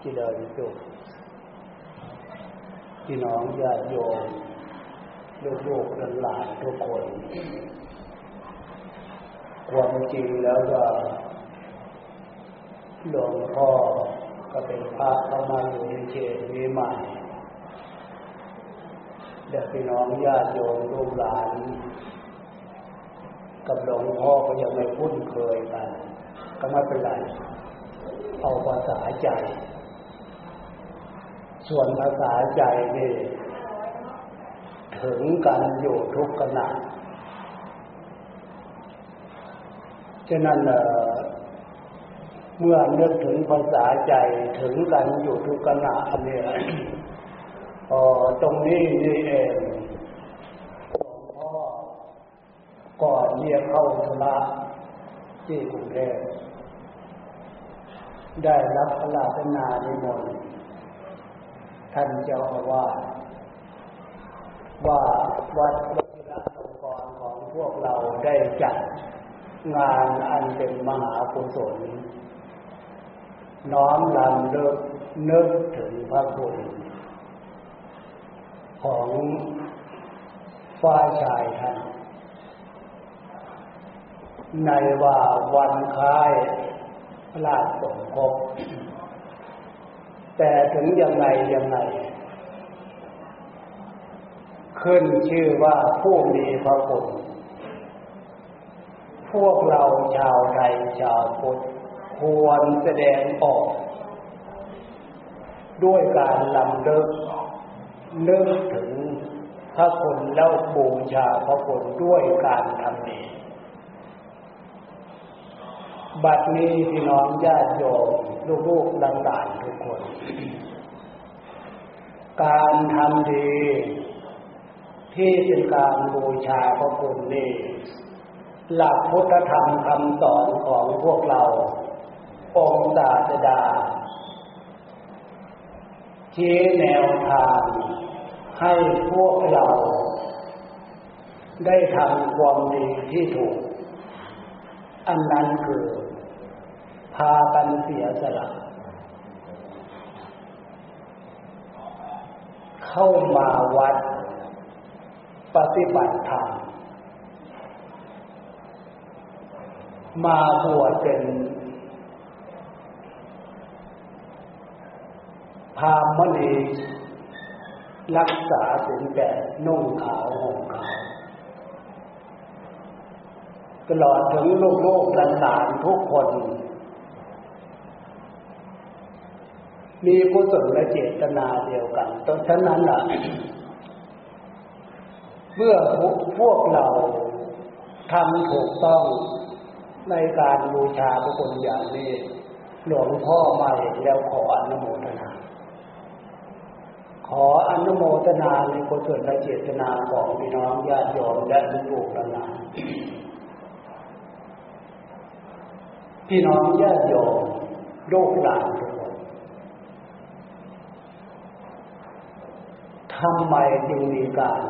จิเดินสุขพี่น้องญาติโยมลูกๆหลานทุกคน ความจริงแล้วก็หลวงพ่อก็เป็นพระเข้ามาอยู่ในเขตนี้ใหมเด็กพี่น้องญาติโยมลูกหลาน กับหลวงพ่อก็ยังไม่คุ้นเคยกันก็ไม่เป็นไร เอาภาษาใจ ส่วนภาษาใจนี่ถึงกันอยู่ทุกขณะฉะนั้นเมื่อนึกถึงภาษาใจถึงกันอยู่ทุกขณะเนี่ยตรงนี้นี่เองหลวงพ่อก่อนเรียกเข้าธุระที่กรุงเทพ ได้รับพระราชนานิมนต์ท่านเจ้าอาวาสว่าวัดวชิระลงกรของพวกเราได้จัดงานอันเป็นมหากุศล น้อมลำเลิกนึกถึงพระคุณของฟ้าชายท่านในว่าวันคล้าย พระราชสมภพแต่ถึงยังไงยังไง ขึ้นชื่อว่าผู้มีพระคุณพวกเราชาวไทยชาวพุทธควรแสดงออก ด้วยการลำเลิกนึกถึงพระคุณแล้วบูชาพระคุณด้วยการทำดี บัดนี้พี่น้องญาติโยมลูกๆหลานทุกคน การทำดี ที่เป็นการบูชาพระคุณนี่หลักพุทธธรรมคำสอนของพวกเรา องศาสดา ชี้แนวทางให้พวกเรา ได้ทำความดีที่ถูก อันนั้นคือ พากันเสียสละ เข้ามาวัด ปฏิบัติธรรมมาบวชเป็นพามณีรักษาสินแปดนุ่งขาวห่มขาวตลอดถึงลูกโลกหลานทุกคน มีกุศลและเจตนาเดียวกันตรงฉะนั้นล่ะ เมื่อพวกเราทำถูกต้องในการบูชาพระคุณอย่างนี้ หลวงพ่อมาเห็นแล้วขออนุโมทนา ขออนุโมทนาในกุศลและเจตนาของพี่น้องญาติโยมและลูกหลานพี่น้องญาติโยมลูกหลานทุกคน ทำไมจึงมีการ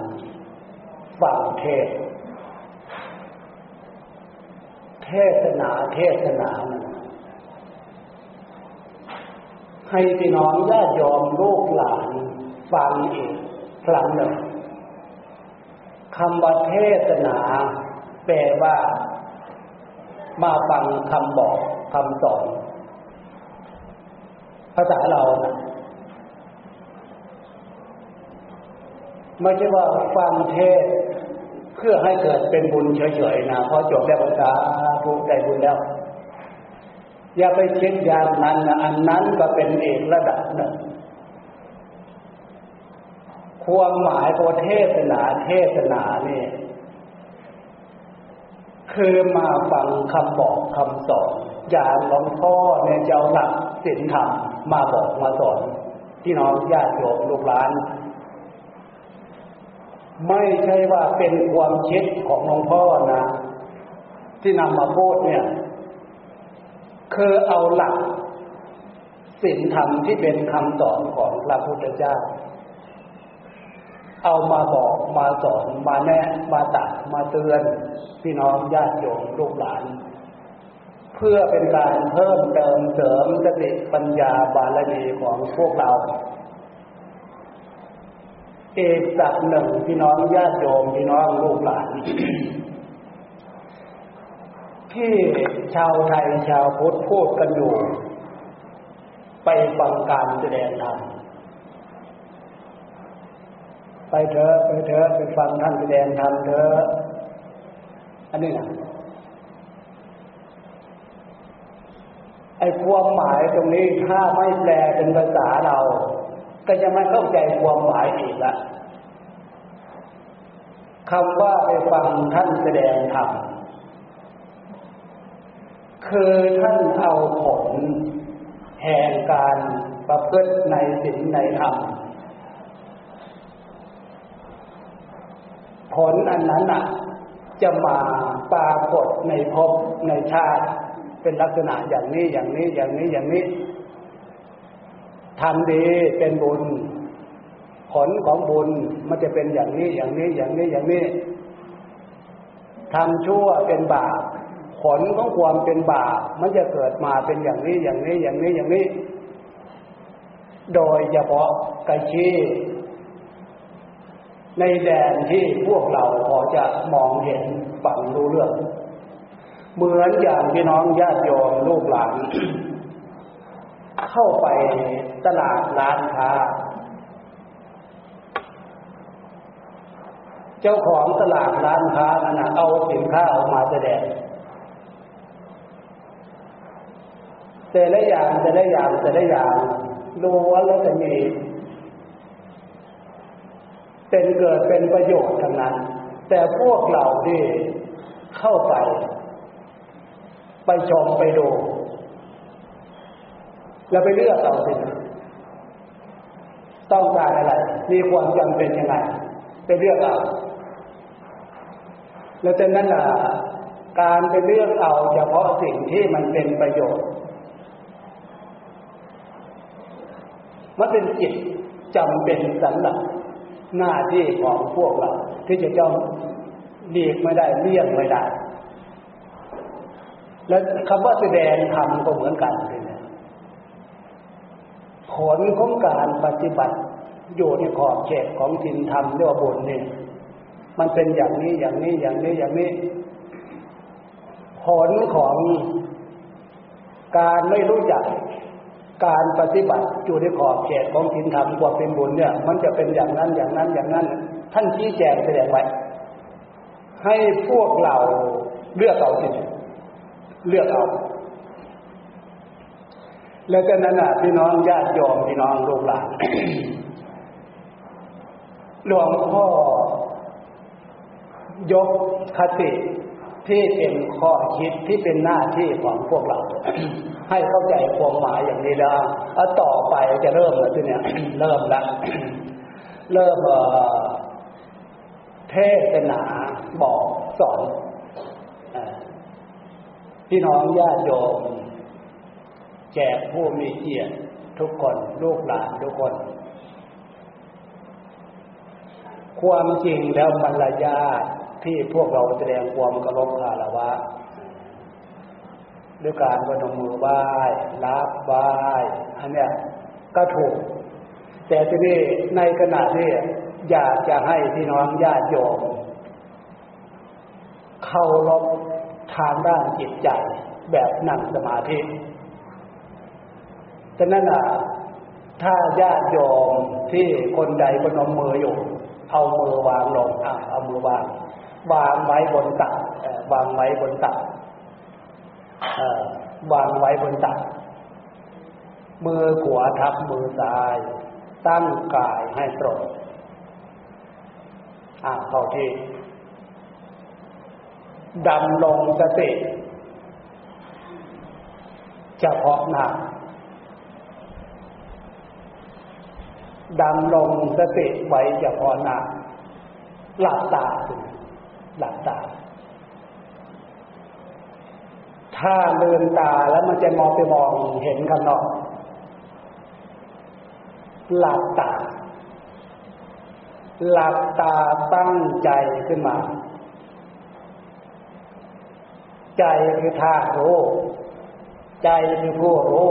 ฟังเทศ เทศนาเทศนาให้พี่น้องญาติโยมลูกหลานฟังอีกครั้งหนึ่งคำว่าเทศนา แปลว่า มาฟังคำบอกคำสอน ภาษาเรานะ ไม่ใช่ว่าฟังเทศเพื่อให้เกิดเป็นบุญเฉยๆนะพอจบแล้วภาษาผู้ใจบุญแล้ว อย่าไปคิดอย่างนั้นนะอันนั้นก็เป็นเอกระดับหนึ่งความหมายของเทศนาเทศนาเนี่ยคือมาฟังคำบอกคำสอนอย่างหลวงพ่อในเจ้าหลักศีลธรรมมาบอกมาสอนที่น้องญาติโยมลูกหลาน ไม่ใช่ว่าเป็นความคิดของหลวงพ่อนะ ที่นำมาพูดเนี่ยคือเอาหลักศีลธรรมที่เป็นคำสอนของพระพุทธเจ้า เอามาบอกมาสอนมาแนะมาตัดมาเตือน พี่น้องญาติโยมลูกหลาน เพื่อเป็นการเพิ่มเติมเสริมสติปัญญาบารมีของพวกเรา อกสักหนึ่งพี่น้องญาติโยมพี่น้องลูกหลาน ที่ชาวไทยชาวพุทธพูดกันอยู่ ไปฟังการแสดงธรรมไปเถอะไปเถอะไปฟังท่านแสดงธรรมเถอะอันนี้นะไอ้ความหมายตรงนี้ถ้าไม่แปลเป็นภาษาเรา ก็จะไม่เข้าใจความหมายอีกละ คำว่าไปฟังท่านแสดงธรรมคือท่านเอาผลแห่งการประพฤติในศีลในธรรม ผลอันนั้นอะจะมาปรากฏในภพในชาติ เป็นลักษณะอย่างนี้อย่างนี้อย่างนี้อย่างนี้ทำดีเป็นบุญ ผลของบุญมันจะเป็นอย่างนี้อย่างนี้อย่างนี้อย่างนี้ทำชั่วเป็นบาปผลของความเป็นบาปมันจะเกิดมาเป็นอย่างนี้อย่างนี้อย่างนี้อย่างนี้ โดยเฉพาะกระชีในแดนที่พวกเราพอจะมองเห็นฝังรู้เรื่อง เหมือนอย่างพี่น้องญาติโยมลูกหลาน เข้าไปตลาดร้านค้า เจ้าของตลาดร้านค้านั่นเอาสินค้าออกมาแสดง แต่ละอย่างแต่ละอย่างแต่ละอย่างรู้ว่าแล้วจะมีเป็นเกิดเป็นประโยชน์ทั้งนั้น แต่พวกเราที่เข้าไป ไปชมไปดู แล้วไปเลือกเอาสิต้องการอะไร มีความจำเป็นยังไง ไปเลือกเอา แล้วจากนั้นล่ะการไปเลือกเอาเฉพาะสิ่งที่มันเป็นประโยชน์มันเป็นจิตจำเป็นสำหรับหน้าที่ของพวกเรา ที่จะต้องเลียกไม่ได้เลี่ยงไม่ได้ และคำว่าแสดงธรรมก็เหมือนกันผลของการปฏิบัติอยู่ในขอบเขตของสินธรรมเรียกว่าบุญนี่ มันเป็นอย่างนี้อย่างนี้อย่างนี้อย่างนี้ ผลของการไม่รู้จักการปฏิบัติอยู่ในขอบเขตของศีลธรรมกว่าเป็นบุญเนี่ย มันจะเป็นอย่างนั้นอย่างนั้นอย่างนั้น ท่านชี้แจงแสดงไว้ให้พวกเราเลือกเอาสิเลือกเอาแล้วก็นั้นน่ะพี่น้องญาติโยมพี่น้องลูกหลานหลวงพ่อ ยกคติที่เป็นข้อคิดที่เป็นหน้าที่ของพวกเรา ให้เข้าใจความหมายอย่างนี้แล้วต่อไปจะเริ่มแล้วทีเนี้ยเริ่มแล้วเริ่มเทศนาบอกสอนพี่น้องญาติโยม แจกผู้มีเกียรติทุกคนลูกหลานทุกคน ความจริงแล้วมารยาท ที่พวกเราแสดงความเคารพคารวะด้วยการพนมมือไหว้รับไหว้อันเนี้ยก็ถูก แต่ที่นี้ในขณะที่อยากจะให้พี่น้องญาติโยมเข้ารบทางด้านจิตใจแบบนั่งสมาธิฉะนั้นอะถ้าญาติโยมที่คนใดพนมมืออยู่ เอามือวางลงอะเอามือวาง วางไว้บนตักวางไว้บนตักวางไว้บนตักมือขวาทับมือซ้าย ตั้งกายให้ตรงอ่าเข้าที่ดำลงสติเฉพาะหน้าดำลงสติไว้เฉพาะหน้าหลับตา หลับตา ถ้าลืมตาแล้วมันจะมองไปมองเห็นข้างนอก หลับตา หลับตาตั้งใจขึ้นมา ใจคือธาตุรู้ใจคือผู้รู้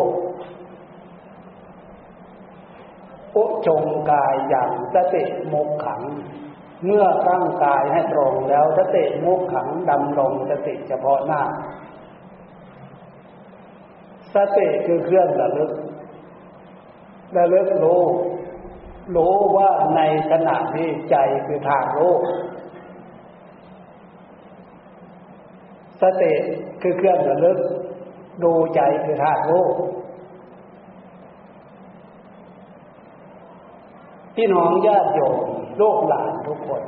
อุจงกายอย่างสติมุขขัง เมื่อตั้งกายให้ตรงแล้วสติมุขขังดำลงสติเฉพาะหน้า สติคือเครื่องระลึกระลึกรู้รู้ว่าในขณะที่ใจคือทางรู้สติคือเครื่องระลึก ดูใจคือธาตุรู้พี่น้องญาติโยม ลูกหลานทุกคน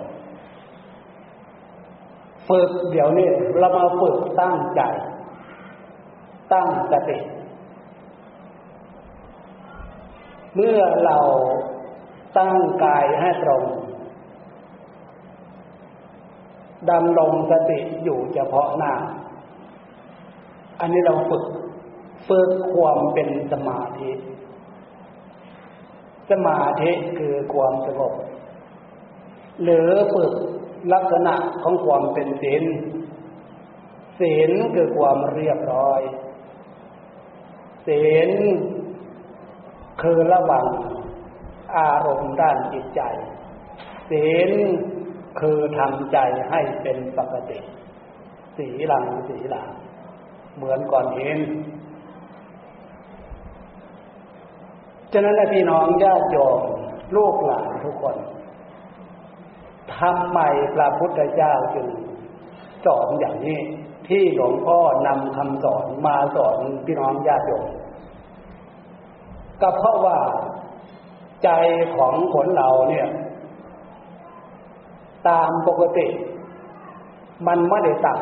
ฝึกเดี๋ยวนี้เรามาฝึกตั้งใจ ตั้งสติ เมื่อเราตั้งกายให้ตรงดำลงสติอยู่เฉพาะหน้า อันนี้เราฝึกฝึกความเป็นสมาธิ สมาธิคือความสงบ หรือฝึกลักษณะของความเป็นศีลศีลคือความเรียบร้อยศีลคือระวังอารมณ์ด้านจิตใจศีลคือทำใจให้เป็นปกติ สีหลังสีหลังเหมือนก่อนเห็นฉะนั้นพี่น้องญาติโยมลูกหลานทุกคน ทำไมพระพุทธเจ้าจึงสอนอย่างนี้ ที่หลวงพ่อนำคำสอนมาสอนพี่น้องญาติโยมก็เพราะว่าใจของคนเราเนี่ย ตามปกติ มันไม่ได้ตั้ง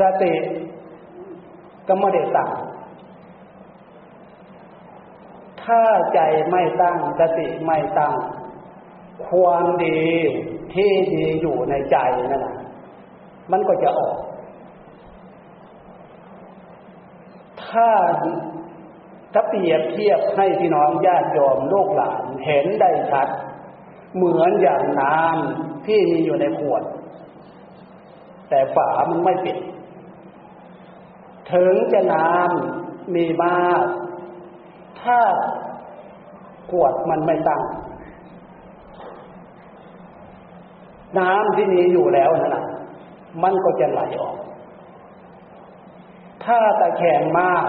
สติก็ไม่ได้ตั้ง ถ้าใจไม่ตั้งสติไม่ตั้ง ความดีที่ดีอยู่ในใจนั่นแหละมันก็จะออก ถ้าถ้าเปรียบเทียบให้พี่น้องญาติโยมลูกหลานเห็นได้ชัด เหมือนอย่างน้ำที่มีอยู่ในขวด แต่ฝามันไม่ปิด ถึงจะน้ำมีมาก ถ้าขวดมันไม่ตั้ง น้ำที่มีอยู่แล้วนั่นะมันก็จะไหลออก ถ้าตะแข็งมาก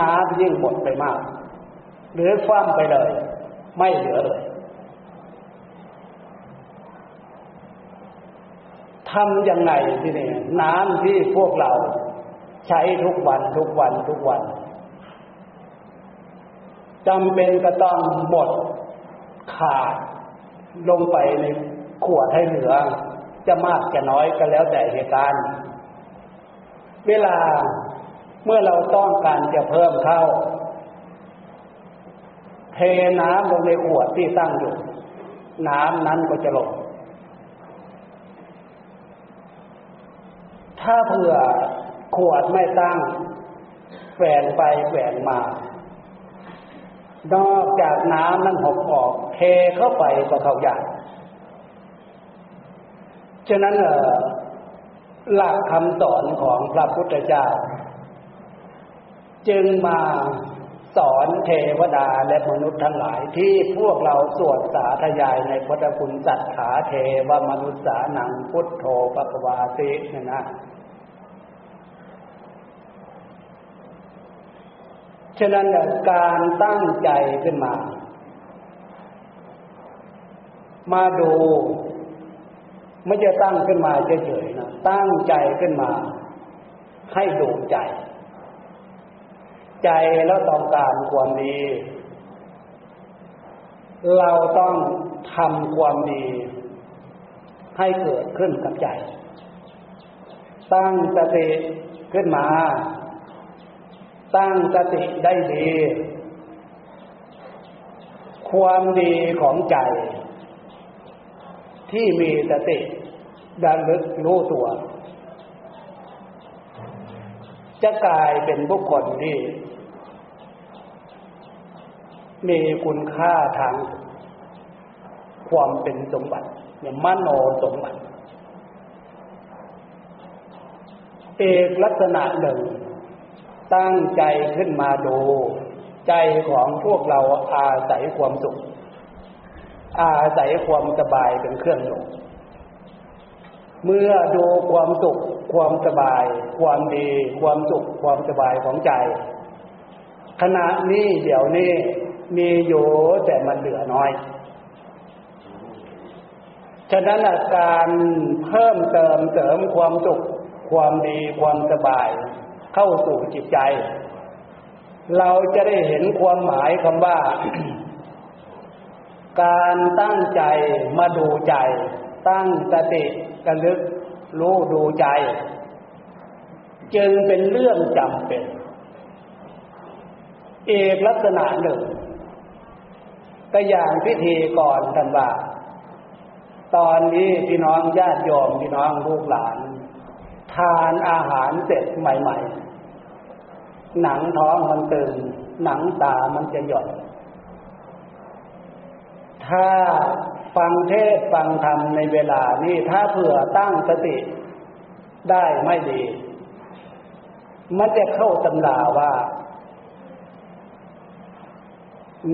น้ำยิ่งหมดไปมาก หรือฟ้ามไปเลย ไม่เหลือเลยทำยังไงที่นี่น้ำที่พวกเรา ใช้ทุกวันทุกวันทุกวัน จำเป็นก็ต้องหมดขาด ลงไปในขวดให้เหลือ จะมากจะน้อยก็แล้วแต่เหตุการณ์ เวลาเมื่อเราต้องการจะเพิ่มเข้า เทน้ำลงในขวดที่ตั้งอยู่ น้ำนั้นก็จะลงถ้าเผื่อขวดไม่ตั้งแฝงไปแฝงมา นอกจากน้ำนั้นหกออกเทเข้าไปก็เข้ายากฉะนั้นหลักคำสอนของพระพุทธเจ้า จึงมาสอนเทวดาและมนุษย์ทั้งหลายที่พวกเราสวดสาธยายในพุทธคุณจัตขาเทวมนุษย์สานังพุทโธปะวาตินะนะ ฉะนั้นการตั้งใจขึ้นมา มาดู ไม่จะตั้งขึ้นมาเฉยๆนะตั้งใจขึ้นมา ให้ดูใจ ใจแล้วต้องการความดี เราต้องทำความดี ให้เกิดขึ้นกับใจ ตั้งสติขึ้นมา ตั้งสติได้ดี ความดีของใจ ที่มีสติดันลึกรู้ตัว จะกลายเป็นบุคคลที่ มีคุณค่าทาง ความเป็นสมบัติเนี่ยมโนสมบัติ เอกลักษณะหนึ่ง ตั้งใจขึ้นมาดู ใจของพวกเราอาศัยความสุข อาศัยความสบายเป็นเครื่องอยู่เมื่อดูความสุข ความสบาย ความดี ความสุข ความสบายของใจ ขณะนี้เดี๋ยวนี้มีอยู่แต่มันเหลือน้อย ฉะนั้นการเพิ่มเติมเสริมความสุข ความดี ความสบาย เข้าสู่จิตใจ เราจะได้เห็นความหมายคำว่า การตั้งใจมาดูใจ ตั้งสติระลึกรู้ดูใจ จึงเป็นเรื่องจำเป็น เอกลักษณะหนึ่งก็อย่างพิธีก่อนกันว่า ตอนนี้พี่น้องญาติโยมพี่น้องลูกหลาน ทานอาหารเสร็จใหม่ ๆ หนังท้องมันตึง หนังตามันจะหย่อนถ้าฟังเทศฟังธรรมในเวลานี้ถ้าเผื่อตั้งสติได้ไม่ดี มันจะเข้าตำราว่า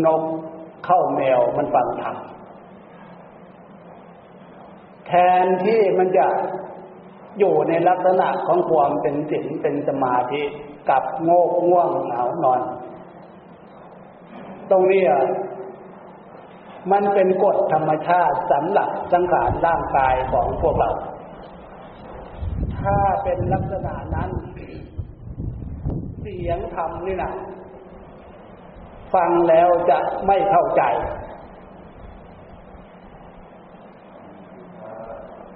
นกเข้าแมวมันฟังธรรมแทนที่มันจะ อยู่ในลักษณะของความเป็นศีลเป็นสมาธิกับโง่ง่วงเหงานอน ตรงนี้มันเป็นกฎธรรมชาติสำหรับสังขารร่างกายของพวกเรา ถ้าเป็นลักษณะนั้น เสียงธรรมนี่นะฟังแล้วจะไม่เข้าใจ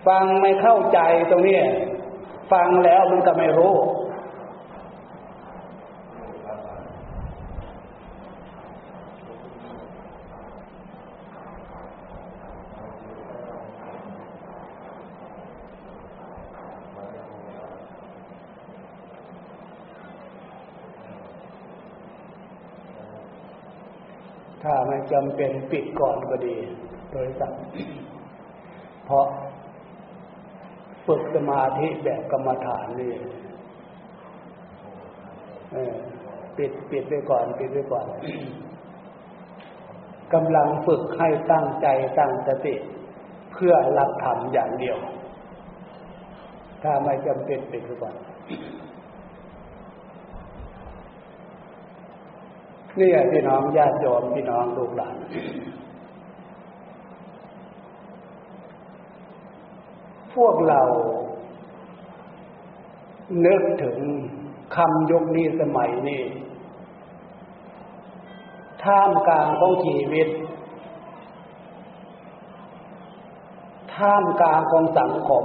ฟังไม่เข้าใจตรงนี้ฟังแล้วมันก็ไม่รู้ ถ้าไม่จำเป็นปิดก่อนก็ดีโดยสัตเพราะ ฝึกสมาธิแบบกรรมฐานนี่ปิดปิดไว้ก่อนปิดไว้ก่อนกำลังฝึกให้ตั้งใจตั้งสติ เพื่อรับธรรมอย่างเดียว ถ้าไม่จำเป็นปิดไว้ก่อนนี่พี่น้องญาติโยมพี่น้องลูกหลาน พวกเรา นึกถึงคำยกนี้สมัยนี้ท่ามกลางของชีวิต ท่ามกลางของสังคม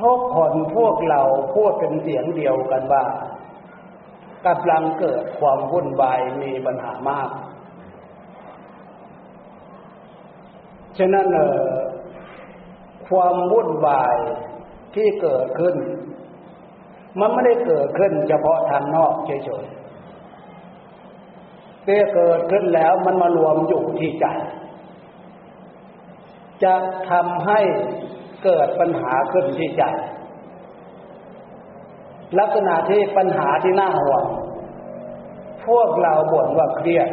ทุกคนพวกเราพูดเป็นเสียงเดียวกันว่ากำลังเกิดความวุ่นวายมีปัญหามาก ฉะนั้นเออ ความวุ่นวายที่เกิดขึ้น มันไม่ได้เกิดขึ้นเฉพาะทางนอกเฉยๆแต่เกิดขึ้นแล้วมันมารวมอยู่ที่ใจ จะทำให้เกิดปัญหาขึ้นที่ใจ ลักษณะที่ปัญหาที่น่าห่วง พวกเราบ่นว่าเครียด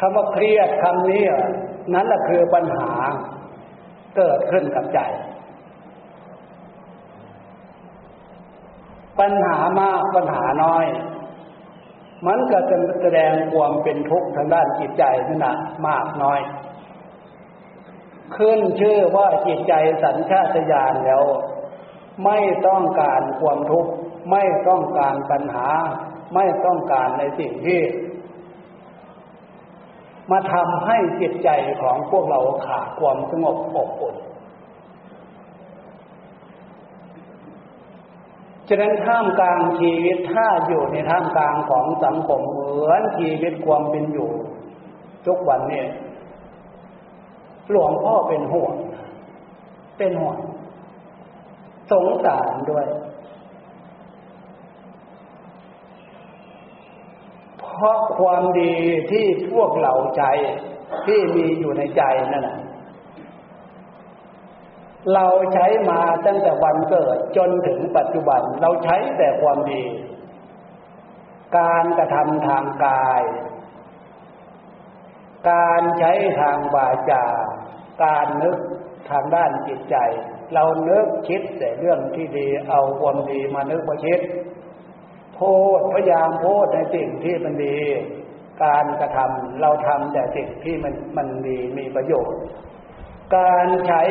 คำว่าเครียดคำนี้นั้นแหละคือปัญหา เกิดขึ้นกับใจ ปัญหามากปัญหาน้อย มันก็จะแสดงความเป็นทุกข์ทางด้านจิตใจนั่นนะมากน้อย ขึ้นชื่อว่าจิตใจสัญชาตญาณแล้ว ไม่ต้องการความทุกข์ ไม่ต้องการปัญหา ไม่ต้องการในสิ่งที่ มาทำให้จิตใจของพวกเราขาดความสงบอบอุ่นฉะนั้นท่ามกลางชีวิตถ้าอยู่ในท่ามกลางของสังคมเหมือนชีวิตความเป็นอยู่ทุกวันเนี้หลวงพ่อเป็นห่วง เป็นห่วง สงสารด้วย เพราะความดีที่พวกเราใจที่มีอยู่ในใจนั่นแหละเราใช้มาตั้งแต่วันเกิดจนถึงปัจจุบัน เราใช้แต่ความดี การกระทำทางกาย การใช้ทางวาจา การนึกทางด้านจิตใจ เรานึกคิดแต่เรื่องที่ดีเอาความดีมานึกมาคิด พูดพยายามพูดในสิ่งที่มันดี การกระทำเราทำแต่สิ่งที่มันมันดีมีประโยชน์ การใช้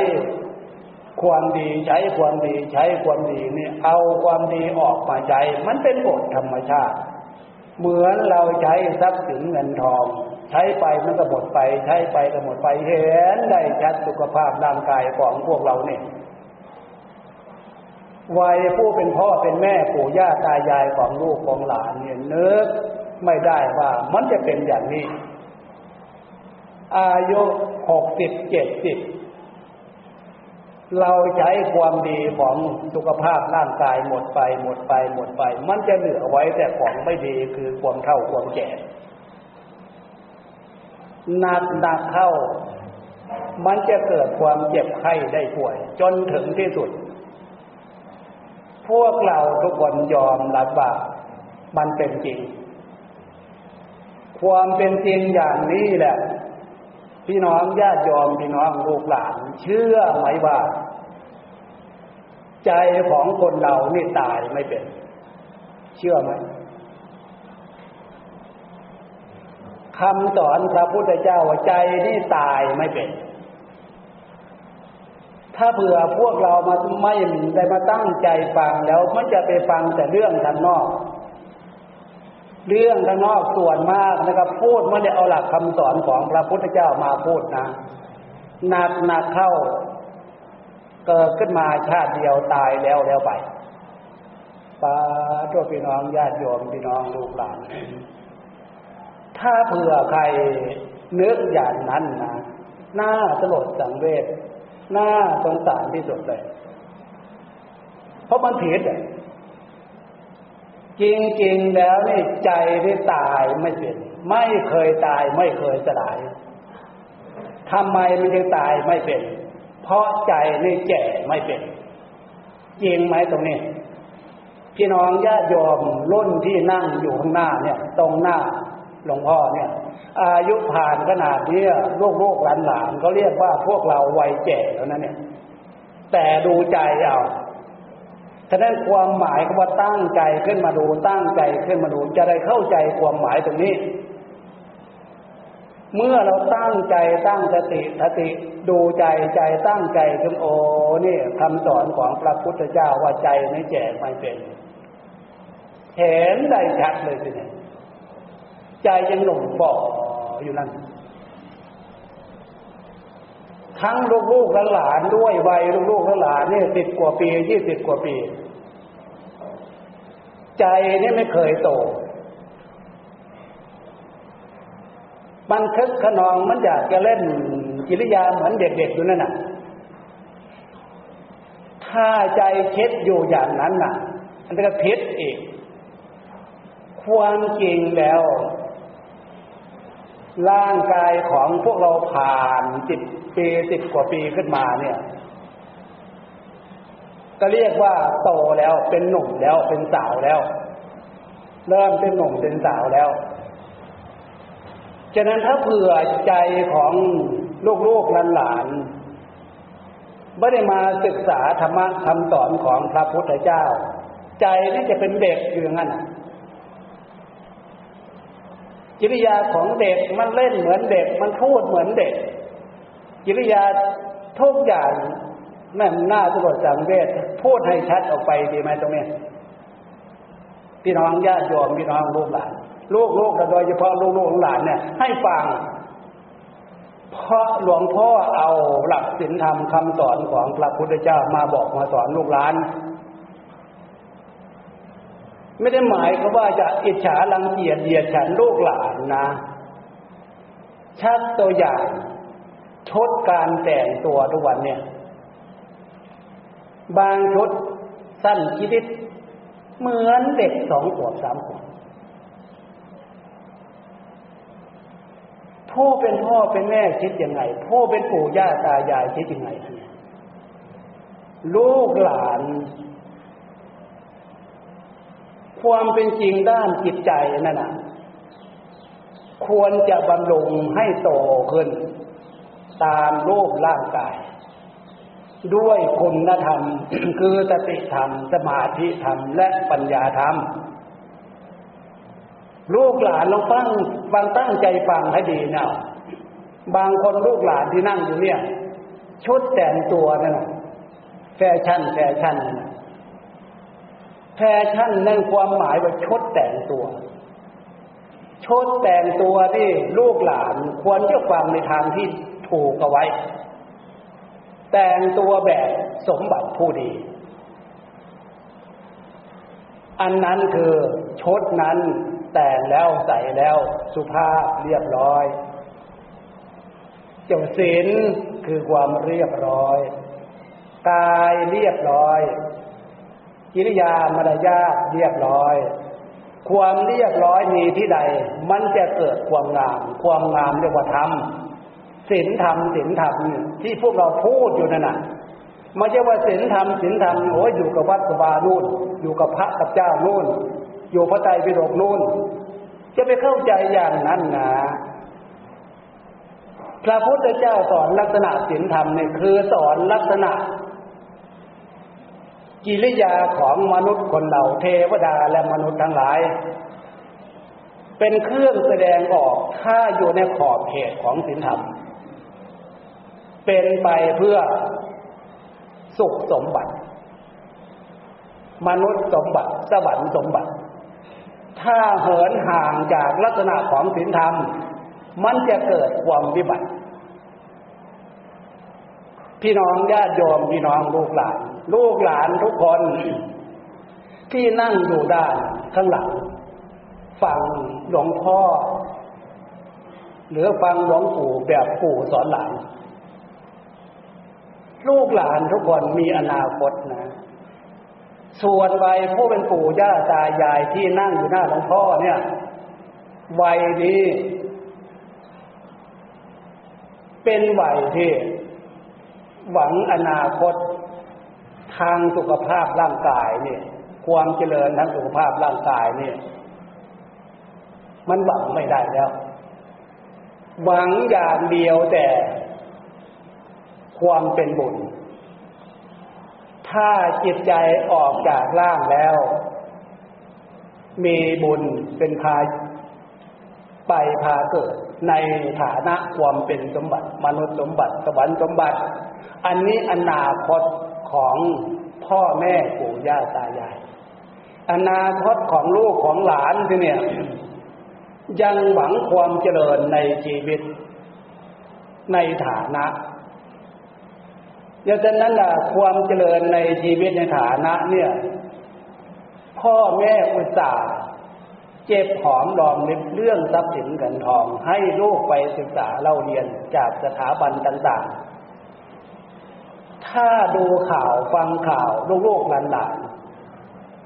ความดีใช้ความดีใช้ความดีนี่เอาความดีออกมาใช้มันเป็นกฎธรรมชาติ เหมือนเราใช้ทรัพย์สินเงินทอง ใช้ไปมันก็หมดไป ใช้ไปก็หมดไปเห็นได้ชัดสุขภาพร่างกายของพวกเราเนี่ย วัยผู้เป็นพ่อเป็นแม่ปู่ย่าตายายของลูกของหลานเนี่ยนึกไม่ได้ว่ามันจะเป็นอย่างนี้ อายุหกสิบเจ็ดสิบเราใช้ความดีของสุขภาพร่างกายหมดไปหมดไปหมดไป มันจะเหลือไว้แต่ของไม่ดีคือความเท่าความแก่หนักหนักเข้า มันจะเกิดความเจ็บไข้ได้ป่วย จนถึงที่สุด พวกเราทุกคนยอมรับว่ามันเป็นจริง ความเป็นจริงอย่างนี้แหละ พี่น้องญาติยอมพี่น้องลูกหลาน เชื่อไหมว่า ใจของคนเรานี่ตายไม่เป็น เชื่อไหมคำสอนพระพุทธเจ้าว่าใจนี่ตายไม่เป็น ถ้าเผื่อพวกเรามาไม่ได้มาตั้งใจฟังแล้วมันจะไปฟังแต่เรื่องทางนอก เรื่องข้างนอกส่วนมากนะครับพูดไม่ได้เอาหลักคำสอนของพระพุทธเจ้ามาพูดนะหนักหนักเข้า เกิดขึ้นมาชาติเดียวตายแล้วแล้วไปปาตัวพี่น้องญาติโยมพี่น้องลูกหลาน ถ้าเผื่อใครนึกอย่างนั้นนะหน้าสลดสังเวช น้าสงสารที่สุดเลย เพราะมันผิดจริง ๆ แล้วนี่ใจที่ตายไม่เป็นไม่เคยตายไม่เคยสลายทำไมมันจึงตายไม่เป็น เพราะใจนี่แก่ไม่เป็น จริงไหมตรงนี้พี่น้องญาติโยมรุ่นที่นั่งอยู่ข้างหน้าเนี่ย ตรงหน้า หลวงพ่อเนี่ย อายุผ่านขนาดนี้ลูกลูกหลานหลานเขาเรียกว่าพวกเราวัยแก่แล้วนะเนี่ย แต่ดูใจเอาฉะนั้นความหมายก็ว่าตั้งใจขึ้นมาดูตั้งใจขึ้นมาดูจะได้เข้าใจความหมายตรงนี้ เมื่อเราตั้งใจตั้งสติสติดูใจใจตั้งใจขึ้นโอ้นี่คำสอนของพระพุทธเจ้าว่าใจไม่แก่ไม่เป็น เห็นได้ชัดเลยสิเนี่ย ใจยังหลงบ่ออยู่นั่นทั้งลูกลูกหลานด้วยวัยลูกลูกหลานนี่สิบกว่าปียี่สิบกว่าปี ใจนี่ไม่เคยโต มันคึกขนองมันอยากจะเล่นกิริยาเหมือนเด็กๆอยู่นั่นน่ะ ถ้าใจคิดอยู่อย่างนั้นน่ะ มันก็พิษอีก ความจริงแล้ว ร่างกายของพวกเราผ่านสิบปีสิบกว่าปีขึ้นมาเนี่ย ก็เรียกว่าโตแล้วเป็นหนุ่มแล้วเป็นสาวแล้ว เริ่มเป็นหนุ่มเป็นสาวแล้วฉะนั้นถ้าเผื่อใจของลูกๆหลานๆไม่ได้มาศึกษาธรรมะคำสอนของพระพุทธเจ้า ใจนี่จะเป็นเด็กอยู่งั้น กิริยาของเด็กมันเล่นเหมือนเด็ก มันพูดเหมือนเด็ก กิริยาทุกอย่างแม่หน้าตรวจสังเวชพูดให้ชัดออกไปดีไหมตรงนี้พี่น้องญาติโยมพี่น้องลูกหลานลูกลูกโดยเฉพาะลูกลูกหลานเนี่ยให้ฟัง เพราะหลวงพ่อเอาหลักศีลธรรมคำสอนของพระพุทธเจ้ามาบอกมาสอนลูกหลาน ไม่ได้หมายก็ว่าจะอิจฉาลังเกียจเหยียดฉันลูกหลานนะ ชักตัวอย่างชดการแต่งตัวทุกวันเนี่ย บางชุดสั้นชีวิตเหมือนเด็กสองขวบสามขวบผู้เป็นพ่อเป็นแม่คิดยังไง ผู้เป็นปู่ย่าตายายคิดยังไง ลูกหลาน ความเป็นจริงด้านจิตใจนั่นนะควรจะบำรุงให้โตขึ้น ตามรูปร่างกาย ด้วยคุณธรรมคือสติธรรม สมาธิธรรม และปัญญาธรรม ลูกหลานลองฟังบางตั้งใจฟังให้ดีนะบางคนลูกหลานที่นั่งอยู่เนี่ย ชุดแต่งตัวนั่นนะแฟชั่นแฟชั่น แฟชั่นนั่นความหมายว่าชุดแต่งตัว ชุดแต่งตัวที่ลูกหลานควรจะฟังในทางที่ถูกเอาไว้ แต่งตัวแบบสมบัติผู้ดี อันนั้นคือชุดนั้นแต่งแล้วใส่แล้วสุภาพเรียบร้อย เจ้าศีลคือความเรียบร้อย กายเรียบร้อย กิริยามารยาทเรียบร้อย ความเรียบร้อยมีที่ใด มันจะเกิดความงาม ความงามเรียกว่าธรรมศีลธรรมศีลธรรมที่พวกเราพูดอยู่นั่นน่ะไม่ใช่ว่าศีลธรรมศีลธรรมโอ้ยอยู่กับวัดกบานู่น อยู่กับพระกับเจ้านู่น อยู่พระไตรปิฎกนู่น จะไปเข้าใจอย่างนั้นนะพระพุทธเจ้าสอนลักษณะศีลธรรมเนี่ยคือสอนลักษณะ กิริยาของมนุษย์คนเราเทวดาและมนุษย์ทั้งหลาย เป็นเครื่องแสดงออกถ้าอยู่ในขอบเขตของศีลธรรม เป็นไปเพื่อสุขสมบัติ มนุษย์สมบัติ สวรรค์สมบัติ ถ้าเหินห่างจากลักษณะของศีลธรรม มันจะเกิดความวิบัติ พี่น้องญาติโยมพี่น้องลูกหลาน ลูกหลานทุกคน ที่นั่งอยู่ด้านข้างหลัง ฟังหลวงพ่อ หรือฟังหลวงปู่แบบปู่สอนหลาน ลูกหลานทุกคนมีอนาคตนะ ส่วนวัยผู้เป็นปู่ย่าตายายที่นั่งอยู่หน้าหลวงพ่อเนี่ยวัยนี้เป็นวัยที่หวังอนาคต ทางสุขภาพร่างกายเนี่ย ความเจริญทางสุขภาพร่างกายเนี่ย มันหวังไม่ได้แล้ว หวังอย่างเดียวแต่ความเป็นบุญ ถ้าจิตใจออกจากร่างแล้ว มีบุญเป็นพาไปพาเกิดในฐานะความเป็นสมบัติ มนุษย์สมบัติ สวรรค์สมบัติ อันนี้อนาคต ของพ่อแม่ปู่ย่าตายาย อนาคตของลูกของหลานที่เนี่ย ยังหวังความเจริญในชีวิต ในฐานะอย่างนั้นล่ะความเจริญในชีวิตในฐานะเนี่ย พ่อแม่อุตส่าห์เจ็บหอมรอมริบเรื่องทรัพย์สินเงินทอง ให้ลูกไปศึกษาเล่าเรียนจากสถาบันต่างๆ ถ้าดูข่าวฟังข่าวลูกๆหลาน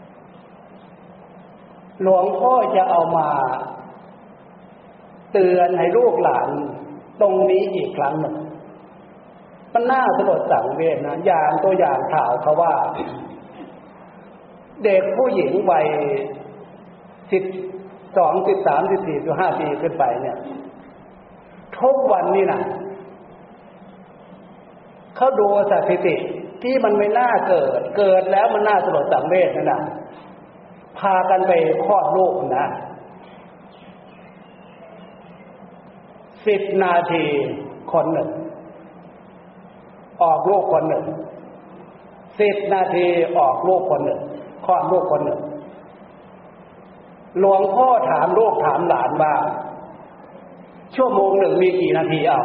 ๆหลวงพ่อจะเอามา เตือนให้ลูกหลาน ตรงนี้อีกครั้งหนึ่งมันน่าสลดสังเวชนะอย่างตัวอย่างข่าวเขาว่า เด็กผู้หญิงวัยสิบสองสิบสามสิบสี่สิบห้าปีขึ้นไปเนี่ยทุกวันนี้นะ เขาดูสถิติที่มันไม่น่าเกิด เกิดแล้วมันน่าสลดสังเวชนั่นนะพากันไปคลอดลูกนะสิบนาทีคนหนึ่ง ออกลูกคนหนึ่งสิบนาทีออกลูกคนหนึ่งคลอดลูกคนหนึ่งหลวงพ่อถามลูกถามหลานว่าชั่วโมงหนึ่งมีกี่นาทีอะ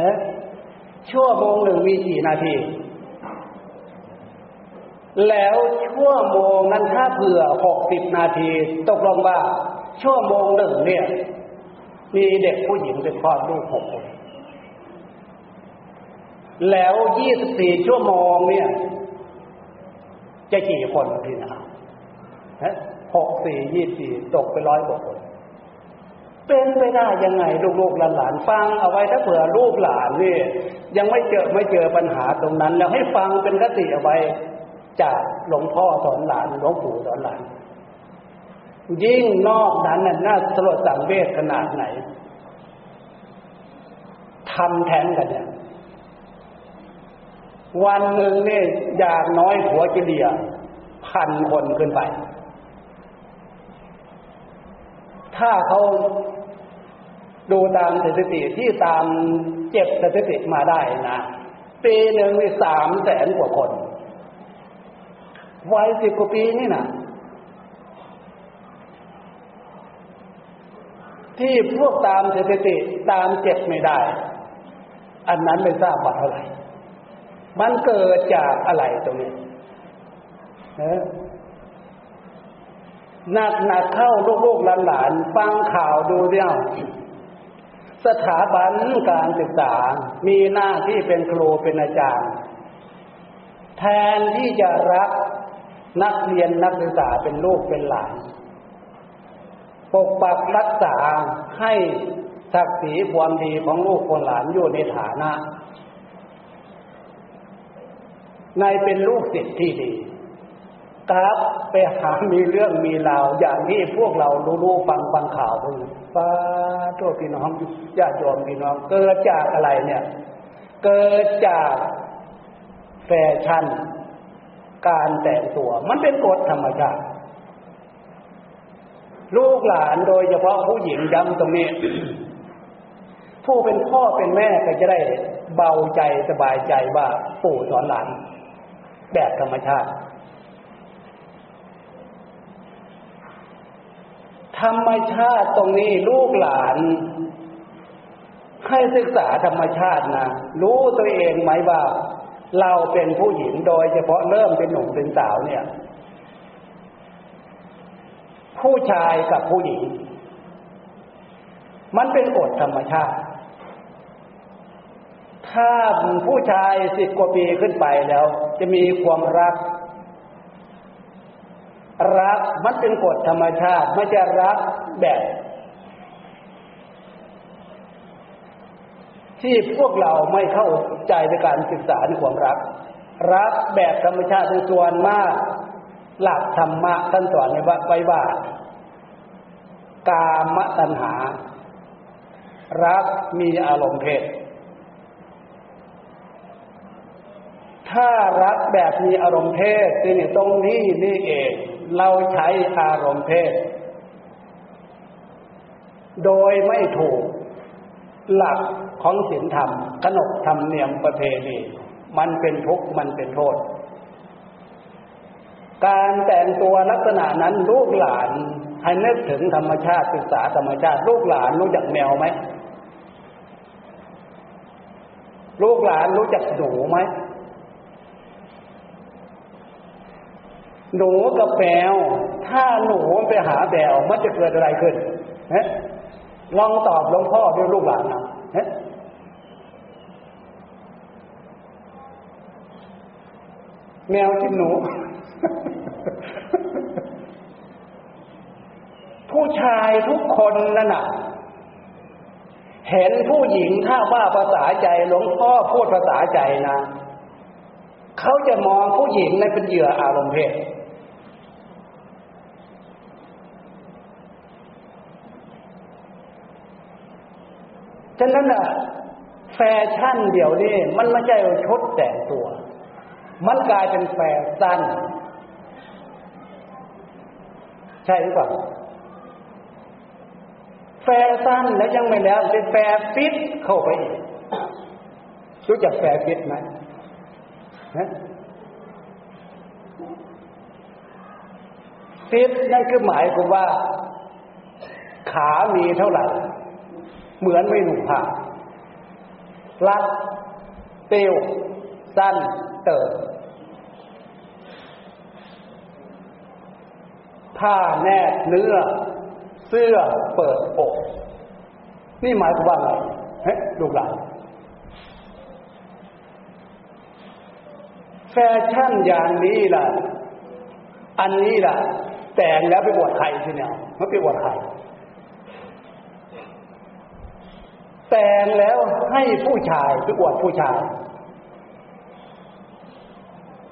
นะ ชั่วโมงหนึ่งมีกี่นาที แล้วชั่วโมงนั้นถ้าเผื่อหกสิบนาที ตกลงว่า ชั่วโมงหนึ่งเนี่ย มีเด็กผู้หญิงเป็นคลอดลูกหกคนแล้วยี่สิบสี่ชั่วโมงเนี่ย จะกี่คนพี่นะหกสี่ยี่สี่ตกไปร้อยกว่าคน เป็นไปได้ยังไงลูกๆหลานๆฟังเอาไว้ถ้าเผื่อลูกหลานนี่ยังไม่เจอไม่เจอปัญหาตรงนั้น แล้วให้ฟังเป็นคติเอาไว้จากหลวงพ่อสอนหลานหลวงปู่สอนหลาน ยิ่งนอกนั้นน่ะน่าสลดสังเวชขนาดไหนทำแทนกันเนี่ยวันหนึ่งเนี่ยอยากน้อยหัวจะเดียพันคนขึ้นไป ถ้าเขา ดูตามสถิติที่ตามเจ็บสถิติมาได้นะปีหนึ่งมีสามแสนกว่าคนวัยสิบกว่าปีนี่นะที่พวกตามสถิติตามเจ็บไม่ได้ อันนั้นไม่ทราบว่าเท่าไหร่มันเกิดจากอะไรตรงนี้หนักหนักเข้าลูกๆหลานๆฟังข่าวดูเดียว สถาบันการศึกษา มีหน้าที่เป็นครูเป็นอาจารย์ แทนที่จะรักนักเรียนนักศึกษาเป็นลูกเป็นหลาน ปกปักรักษาให้ศักดิ์ศรีความดีของลูกคนหลานอยู่ในฐานะ ในเป็นลูกศิษย์ที่ดี กราบไปหามีเรื่องมีราวอย่างที่พวกเรารู้ๆฟังฟังข่าวพวกนี้ป้าตัวพี่น้องญาติโยมพี่น้อง เกิดจากอะไรเนี่ย เกิดจากแฟชั่น การแต่งตัว มันเป็นกฎธรรมชาติลูกหลานโดยเฉพาะผู้หญิงย้ำตรงนี้ ผู้เป็นพ่อเป็นแม่ก็จะได้เบาใจสบายใจว่าปู่สอนหลานแบบธรรมชาติ ธรรมชาติตรงนี้ลูกหลาน ให้ศึกษาธรรมชาตินะรู้ตัวเองไหมว่า เราเป็นผู้หญิงโดยเฉพาะเริ่มเป็นหนุ่มเป็นสาวเนี่ย ผู้ชายกับผู้หญิง มันเป็นกฎธรรมชาติ ถ้าผู้ชายสิบกว่าปีขึ้นไปแล้ว จะมีความรัก รักมันเป็นกฎธรรมชาติไม่ใช่รักแบบที่พวกเราไม่เข้าใจในการศึกษาในความรัก รักแบบธรรมชาติในส่วนมาก หลักธรรมะท่านสอนไว้ว่า กามตัณหา รักมีอารมณ์เพศ ถ้ารักแบบมีอารมณ์เพศนี่ตรงนี้นี่เอง เราใช้อารมณ์เพศ โดยไม่ถูกหลักของศีลธรรมขนบธรรมเนียมประเพณีมันเป็นทุกข์มันเป็นโทษ การแต่งตัวลักษณะนั้นลูกหลานให้นึกถึงธรรมชาติศึกษาธรรมชาติ ลูกหลานรู้จักแมวไหมลูกหลานรู้จักหนูไหม หนูกับแมว ถ้าหนูไปหาแมวมันจะเกิดอะไรขึ้นเฮ้ลองตอบหลวงพ่อด้วยลูกหลานนะเฮ้แมวกินหนู ผู้ชายทุกคนนั่นน่ะ เห็นผู้หญิงถ้าว่าภาษาใจหลวงพ่อพูดภาษาใจนะ เขาจะมองผู้หญิงในเป็นเหยื่ออารมณ์เพศ ฉะนั้นอะแฟชั่นเดี๋ยวนี้มันไม่ใช่ชุดแต่งตัว มันกลายเป็นแฟชั่นใช่หรือเปล่าแฟชั่นแล้วยังไม่แล้วเป็นแฟฟิตเข้าไปอีกรู้จักแฟฟิตไหมฟิตนั่นคือหมายความว่า ขามีเท่าไหร่ เหมือนไม่หนุ่มผ้ารัดเตียวสั้นเติมผ้าแนบเนื้อ เสื้อเปิดอก นี่หมายความว่าไงเฮ้ลูกหลานแฟชั่นอย่างนี้ล่ะ อันนี้ล่ะ แต่งแล้วไปบวชใครทีเนี่ยมันไปบวชใคร แต่งแล้วให้ผู้ชายไปอวดผู้ชาย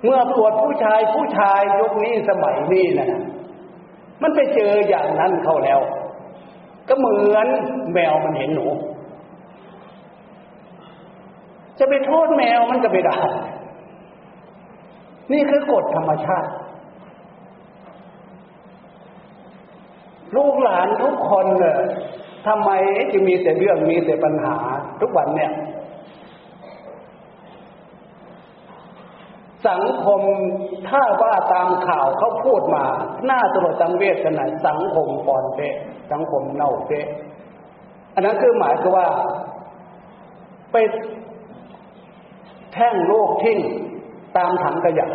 เมื่ออวดผู้ชายผู้ชายยุคนี้สมัยนี้นะมันไปเจออย่างนั้นเข้าแล้ว ก็เหมือนแมวมันเห็นหนู จะไปโทษแมวมันก็ไม่ได้นี่คือกฎธรรมชาติ ลูกหลานทุกคนเนี่ย ทำไมจึงมีแต่เรื่องมีแต่ปัญหาทุกวันเนี่ย สังคมถ้าว่าตามข่าวเขาพูดมาหน้าตรวจตังเวทขนาดสังคมปอนเปะสังคมเน่าเปะอันนั้นคือหมายคือว่า ไปแท่งโลกทิ้งตามถังขยะ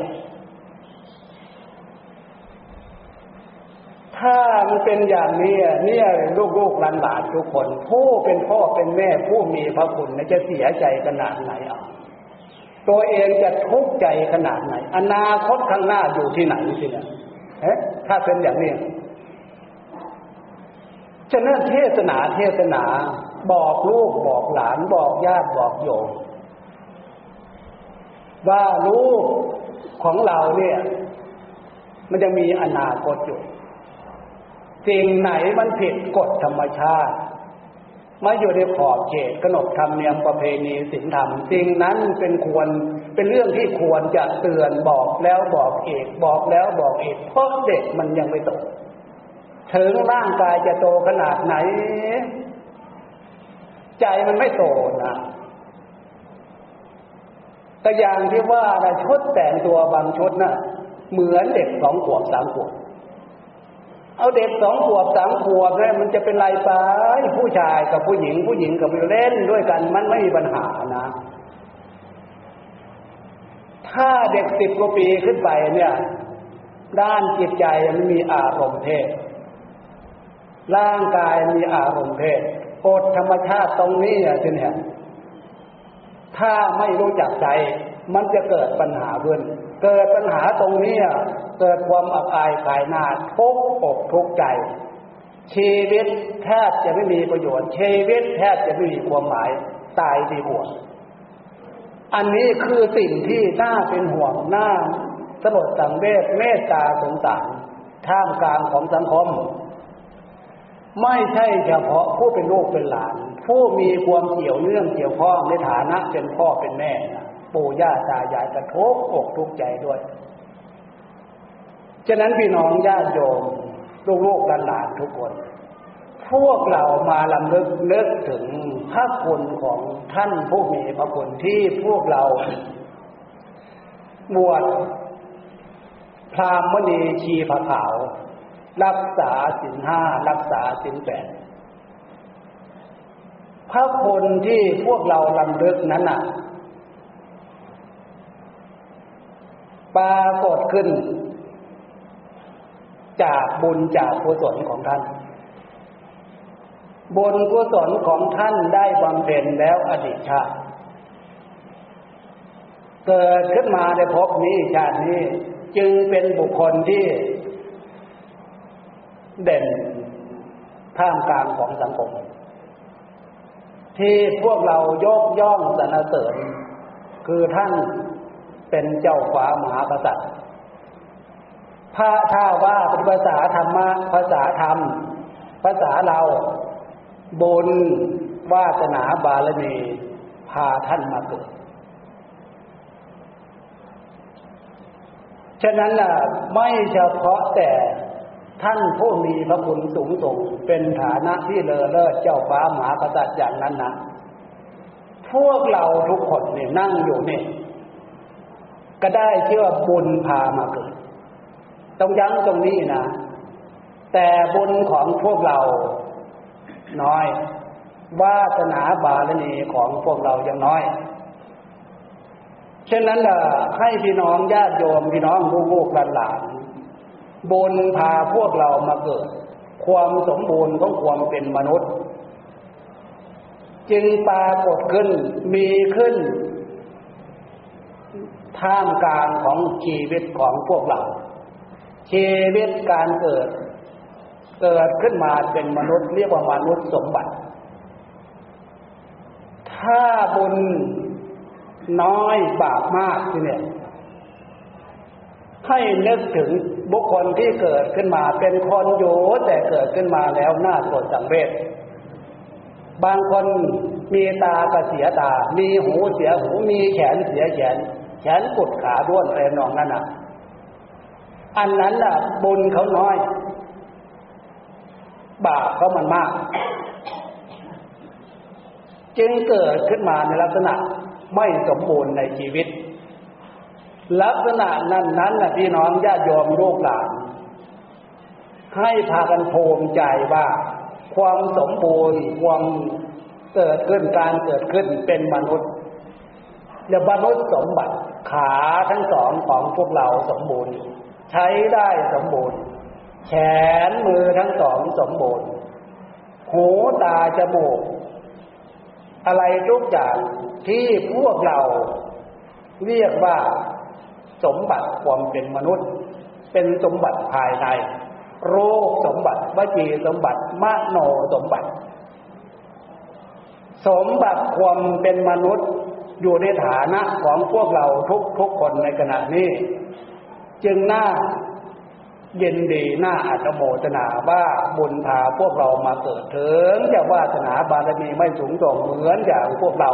ถ้ามันเป็นอย่างนี้เนี่ยลูกลูกหลานหลานทุกคน ผู้เป็นพ่อเป็นแม่ผู้มีพระคุณจะเสียใจขนาดไหนอะตัวเองจะทุกข์ใจขนาดไหน อนาคตข้างหน้าอยู่ที่ไหนสิเนี่ยเอ๊ะถ้าเป็นอย่างนี้ฉะนั้นเทศนาเทศนาบอกลูกบอกหลานบอกญาติบอกโยมว่าลูกของเราเนี่ย มันจะมีอนาคตอยู่ สิ่งไหนมันผิดกฎธรรมชาติมาอยู่ในขอบเขตขนบธรรมเนียมประเพณีศีลธรรมสิ่งนั้นเป็นควรเป็นเรื่องที่ควรจะเตือนบอกแล้วบอกเอกบอกแล้วบอกเอกเพราะเด็กมันยังไม่โตถึงร่างกายจะโตขนาดไหน ใจมันไม่โตนะแต่อย่างที่ว่าชุดแต่งตัวบางชุดนะ่ะเหมือนเด็กสองขวบสามขวบ เอาเด็กสองขวบสามขวบเนี่ยมันจะเป็นไรไปผู้ชายกับผู้หญิง ผู้หญิงกับผู้เล่นด้วยกัน มันไม่มีปัญหานะ ถ้าเด็กสิบกว่าปีขึ้นไปเนี่ย ด้านจิตใจมันมีอารมณ์เพศร่างกายมีอารมณ์เพศกฎธรรมชาติตรงนี้เนี่ยเนี่ยถ้าไม่รู้จักใจ มันจะเกิดปัญหาขึ้น เกิดปัญหาตรงนี้เกิดความอับอายขายหน้าทุกอกทุกใจ ชีวิตแทบจะไม่มีประโยชน์ ชีวิตแทบจะไม่มีความหมายตายดีกว่าอันนี้คือสิ่งที่น่าเป็นห่วงน่าสลดสังเวชเมตตาสงสารท่ามกลางของสังคม ไม่ใช่เฉพาะผู้เป็นลูกเป็นหลาน ผู้มีความเกี่ยวเนื่องเกี่ยวข้องในฐานะเป็นพ่อเป็นแม่ ปู่ย่าตายายกระทบอกทุกใจด้วย ฉะนั้นพี่น้องญาติโยมลูกๆหลานทุกคน พวกเรามาลำลึกนึกถึงพระคุณของท่านผู้มีพระคุณที่พวกเรา บวชพรามณีชีผาขาว รักษาสินห้ารักษาสินแปดพระคุณที่พวกเราลำลึกนั้นน่ะ ปรากฏขึ้น จากบุญจากกุศลของท่าน บุญกุศลของท่านได้บำเพ็ญแล้วอดีตชาติ เกิดขึ้นมาในภพนี้ชาตินี้จึงเป็นบุคคลที่ เด่นท่ามกลางของสังคม ที่พวกเรายกย่องสรรเสริญคือท่าน เป็นเจ้าฟ้ามหากษัตริย์พระถ้าว่าเป็นภาษาธรรมะภาษาธรรม ภาษาเราบุญวาสนาบารมีพาท่านมาเกิด ฉะนั้นล่ะไม่เฉพาะแต่ท่านผู้มีพระคุณสูงส่งเป็นฐานะที่เลอเลิศเจ้าฟ้ามหากษัตริย์อย่างนั้นนะพวกเราทุกคนเนี่ยนั่งอยู่เนี่ย ก็ได้เชื่อบุญพามาเกิด ต้องยั้งตรงนี้นะ แต่บุญของพวกเรา น้อย วาสนาบารมีของพวกเรายังน้อยเช่นนั้นล่ะให้พี่น้องญาติโยมพี่น้องลูกหลานบุญพาพวกเรามาเกิด ความสมบูรณ์ของความเป็นมนุษย์ จึงปรากฏขึ้นมีขึ้น ท่ามกลางของชีวิตของพวกเรา ชีวิตการเกิด เกิดขึ้นมาเป็นมนุษย์เรียกว่ามนุษย์สมบัติ ถ้าบุญน้อยบาปมากที่เนี่ยให้นึกถึงบุคคลที่เกิดขึ้นมาเป็นคนอยู่แต่เกิดขึ้นมาแล้วน่าสดสังเวชบางคนมีตาก็เสียตา มีหูเสียหู มีแขนเสียแขน แขนกดขาด้วนอะไรนองนั่นน่ะ อันนั้นน่ะบุญเขาน้อย บาปเขามันมาก จึงเกิดขึ้นมาในลักษณะไม่สมบูรณ์ในชีวิต ลักษณะนั้นนั้นนะพี่น้องญาติโยมลูกหลาน ให้พากันโภมใจว่า ความสมบูรณ์ความเกิดขึ้นการเกิดขึ้นเป็นมนุษย์และมนุษย์สมบัติ ขาทั้งสองของพวกเราสมบูรณ์ ใช้ได้สมบูรณ์ แขนมือทั้งสองสมบูรณ์หูตาจมูก อะไรทุกอย่างที่พวกเราเรียกว่าสมบัติความเป็นมนุษย์ เป็นสมบัติภายใน โรคสมบัติวจีสมบัติมโนสมบัติ สมบัติความเป็นมนุษย์ อยู่ในฐานะของพวกเราทุกทุกคนในขณะนี้ จึงน่าเย็นดีน่าอัตโมทนาว่าบุญพาพวกเรามาเกิดถึงจะวาสนาบารมีไม่สูงส่งเหมือนอย่างพวกเรา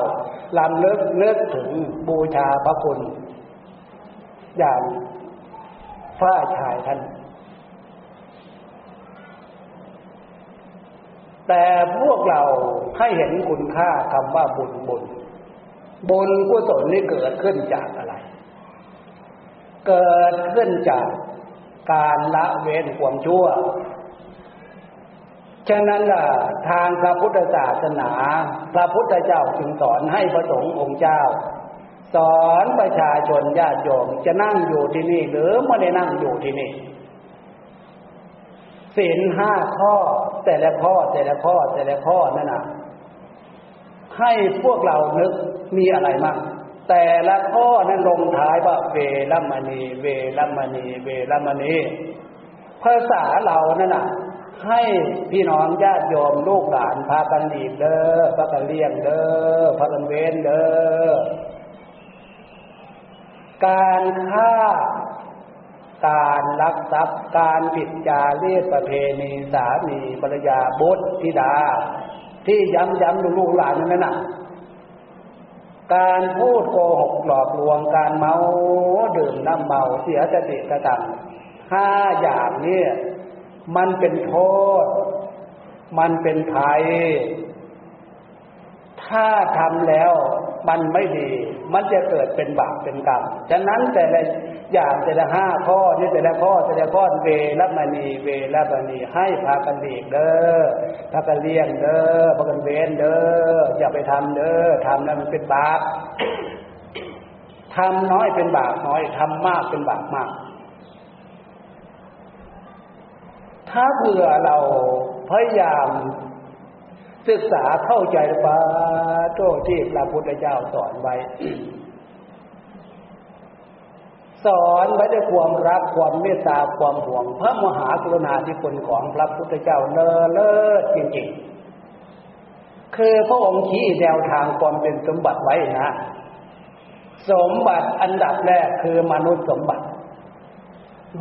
ลำเลิกเลิกถึงบูชาพระคุณ อย่างฝ้าชายท่าน แต่พวกเราให้เห็นคุณค่าคำว่าบุญบุญ บุญกุศลนี่เกิดขึ้นจากอะไร เกิดขึ้นจากการละเว้นความชั่ว ฉะนั้นล่ะทางพระพุทธศาสนา พระพุทธเจ้าจึงสอนให้พระสงฆ์องค์เจ้า สอนประชาชนญาติโยมจะนั่งอยู่ที่นี่ หรือไม่ได้นั่งอยู่ที่นี่ศีลห้าข้อแต่ละข้อแต่ละข้อแต่ละข้อนั่นนะ ให้พวกเรานึกมีอะไรมั่งแต่ละข้อนั้นลงท้ายว่าเวรมณี เวรมณี เวรมณี ภาษาเรานั่นน่ะ ให้พี่น้องญาติโยมลูกหลานพากันดีเด้อพากันเลี้ยงเด้อพากันเว้นเด้อการฆ่าการลักทรัพย์การผิดจารีตประเพณีสามีภรรยาบุตรธิดา ที่ย้ำย้ำลูกหลานนั่นน่ะ การพูดโกหกหลอกลวงการเมาดื่มน้ำเมาเสียสติกระตังห้าอย่างนี้มันเป็นโทษ มันเป็นภัย ถ้าทำแล้วมันไม่ดี มันจะเกิดเป็นบาปเป็นกรรม ฉะนั้นแต่ละ อย่างแต่ละห้าข้อนี่แต่ละข้อแต่ละข้อเวรมณีเวรมณีให้พากันดีเด้อพากันเลี้ยงเด้อพากันเว้นเด้ออย่าไปทำเด้อทำแล้วมันเป็นบาปทำน้อยเป็นบาปน้อยทำมากเป็นบาปมาก ถ้าเผื่อเราพยายามศึกษาเข้าใจปาโตที่พระพุทธเจ้าสอนไว้ สอนไว้ด้วยความรักความเมตตาความห่วง พระมหากรุณาธิคุณของพระพุทธเจ้าเลอเลิศจริงๆ คือพระองค์ชี้แนวทางความเป็นสมบัติไว้นะ สมบัติอันดับแรกคือมนุษย์สมบัติ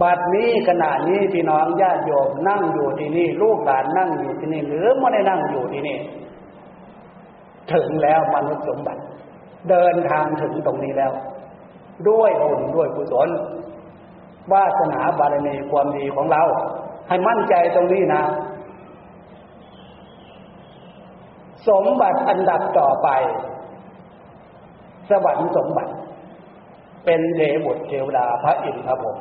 บัดนี้ขณะนี้พี่น้องญาติโยมนั่งอยู่ที่นี่ ลูกหลานนั่งอยู่ที่นี่หรือไม่ได้นั่งอยู่ที่นี่ ถึงแล้วมนุษย์สมบัติ เดินทางถึงตรงนี้แล้ว ด้วยบุญด้วยกุศลวาสนาบารมีความดีของเรา ให้มั่นใจตรงนี้นะ สมบัติอันดับต่อไป สวรรค์สมบัติ เป็นเดบุตรเทวดาพระอินทร์พระพรหม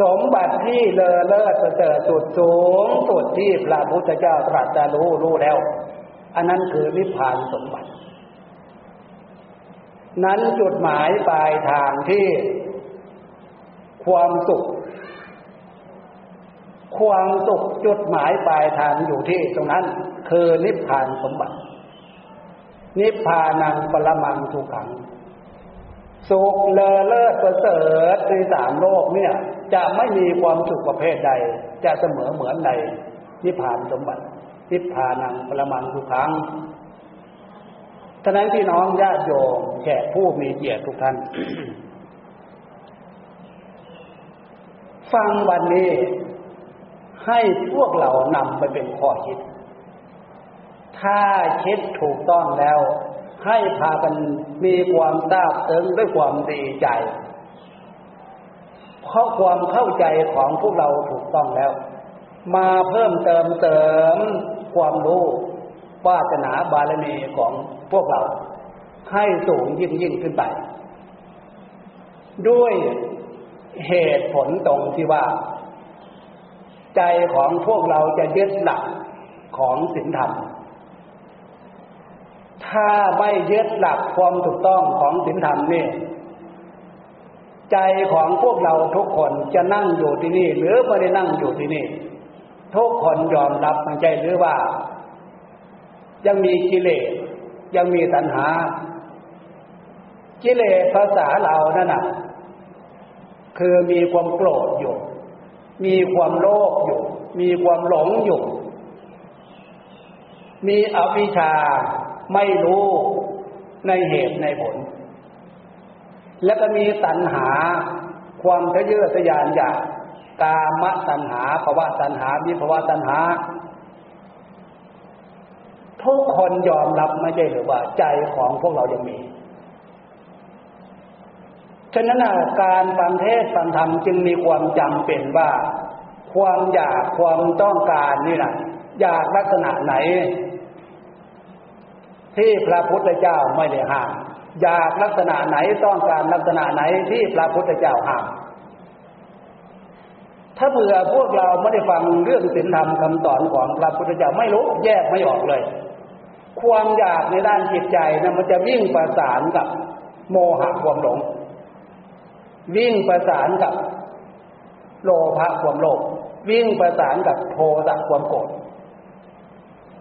สมบัติที่เลอเลิศเสริฐสุดสูงสุดที่พระพุทธเจ้าตรัสรู้รู้แล้ว อันนั้นคือนิพพานสมบัติ นั้นจุดหมายปลายทางที่ความสุข ความสุขจุดหมายปลายทางอยู่ที่ตรงนั้น คือนิพพานสมบัติ นิพพานังปรมังสุขัง สุขเลอเลิศประเสริฐในสามโลกเนี่ย จะไม่มีความสุขประเภทใด จะเสมอเหมือนในนิพพานสมบัติทิพานังปรมังทุขัง ฉะนั้นพี่น้องญาติโยมแขกผู้มีเกียรติทุกท่าน ฟังวันนี้ให้พวกเรานำไปเป็นข้อคิด ถ้าคิดถูกต้องแล้ว ให้พากันมีความทราบซึ้งด้วยความดีใจ เพราะความเข้าใจของพวกเราถูกต้องแล้ว มาเพิ่มเติมเติมความรู้ วาสนาบารมีของพวกเรา ให้สูงยิ่งยิ่งขึ้นไป ด้วยเหตุผลตรงที่ว่า ใจของพวกเราจะยึดหลักของศีลธรรม ถ้าไม่ยึดหลักความถูกต้องของศีลธรรมนี่ใจของพวกเราทุกคนจะนั่งอยู่ที่นี่ หรือไม่ได้นั่งอยู่ที่นี่ ทุกคนยอมรับมันใจหรือว่า ยังมีกิเลสยังมีตัณหา กิเลสภาษาเรานั่นน่ะคือมีความโกรธอยู่ มีความโลภอยู่ มีความหลงอยู่ มีอวิชชาไม่รู้ในเหตุในผล แล้วก็มีตัณหาความทะเยอทะยานอยากกามตัณหาภาวะตัณหาวิภาวะตัณหา ทุกคนยอมรับไม่ใช่หรือว่าใจของพวกเรายังมี ฉะนั้นการฟังเทศฟังธรรมจึงมีความจำเป็นว่า ความอยากความต้องการนี่นะอยากลักษณะไหน ที่พระพุทธเจ้าไม่ได้ห้ามอยากลักษณะไหนต้องการลักษณะไหนที่พระพุทธเจ้าห้ามถ้าเบื่อพวกเราไม่ได้ฟังเรื่องศีลธรรมคำสอนของพระพุทธเจ้าไม่รู้แยกไม่ออกเลย ความอยากในด้านจิตใจนะมันจะวิ่งประสานกับ โมหะความหลง วิ่งประสานกับ โลภะความโลภวิ่งประสานกับโทสะความโกรธ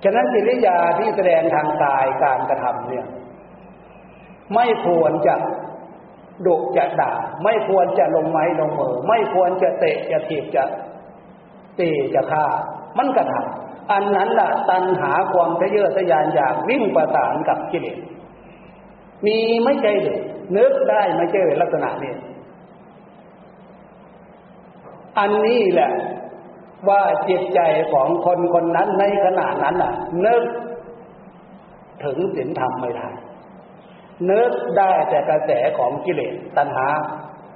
ฉะนั้นกิริยาที่แสดงทางกายการกระทำเนี่ย ไม่ควรจะดุจะด่า ไม่ควรจะลงไม้ลงมือ ไม่ควรจะเตะจะถีบจะตีจะฆ่า มันกระทำ อันนั้นล่ะตัณหาความทะเยอทะยานอยากวิ่งประสานกับกิเลสมีไม่ใช่หรือนึกได้ไม่ใช่ลักษณะนี้อันนี้แหละว่าจิตใจของคนคนนั้นในขณะนั้นน่ะ นึกถึงศีลธรรมไม่ได้นึกได้แต่กระแสของกิเลสตัณหา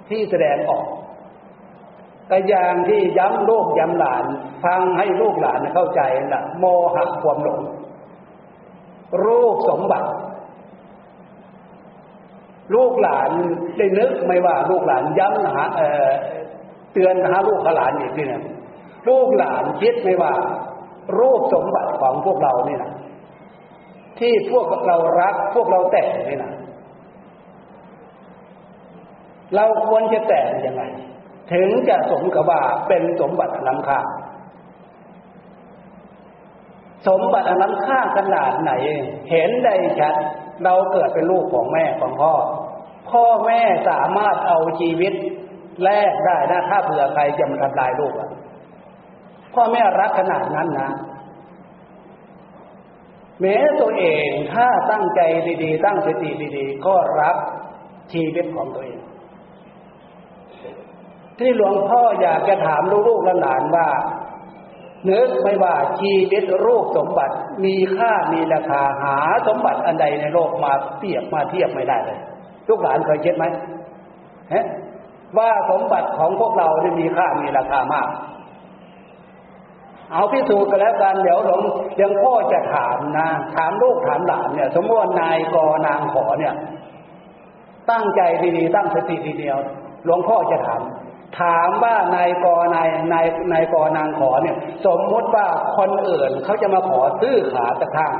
ที่แสดงออกแต่อย่างที่ย้ำโลกย้ำหลาน ฟังให้ลูกหลานเข้าใจนะโมหะความหลง รูปสมบัติ ลูกหลานได้นึกไม่ว่าลูกหลานย้ำหาเตือนหาลูกหลานอีกทีนึงลูกหลานคิดไม่ว่า รูปสมบัติของพวกเรานี่นะที่พวกเรารักพวกเราแต่งนี่นะเราควรจะแต่งยังไง ถึงจะสมกับว่าเป็นสมบัติล้ำค่า สมบัติอันล้ำค่าขนาดไหน เห็นได้ชัดเราเกิดเป็นลูกของแม่ของพ่อ พ่อแม่สามารถเอาชีวิตแลกได้นะถ้าเผื่อใครจะมาทำลายลูกอะพ่อแม่รักขนาดนั้นนะแม้ตัวเองถ้าตั้งใจดีๆ ตั้งสติดีๆ ก็รับชีวิตของตัวเอง ที่หลวงพ่ออยากจะถามลูกๆหลานว่า นึกไม่ว่าชีวิตรูปสมบัติมีค่ามีราคาหาสมบัติอันใดในโลกมาเทียบมาเทียบไม่ได้เลยลูกหลานเคยคิดไหมฮะว่าสมบัติของพวกเราได้มีค่ามีราคามาก เอาพิสูจน์กันแล้วกันเดี๋ยวหลวงยังพ่อจะถามนะถามลูกถามหลานเนี่ย สมมตินายกนางขอเนี่ย ตั้งใจดีๆตั้งสติดีเดียวหลวงพ่อจะถาม ถามว่านายกนายนายนายกนางขอเนี่ย สมมุติว่าคนอื่นเขาจะมาขอซื้อขาตะข้าง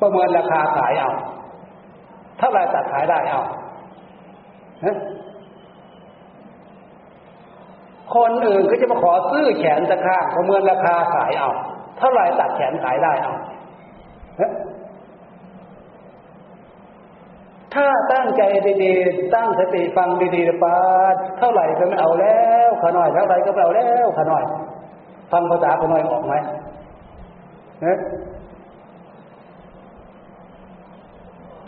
ประเมินราคาขายเอาเท่าไรตัดขายได้เอาคนอื่นก็จะมาขอซื้อแขนตะข้างประเมินราคาขายเอาเท่าไรตัดแขนขายได้เอา ถ้าตั้งใจดีๆ ตั้งสติฟังดีๆปาเท่าไหร่ก็ไม่เอาแล้วขน่อยเท่าไหร่ก็ไม่เอาแล้วขน่อย ฟังภาษาขน่อยออกไหมนะ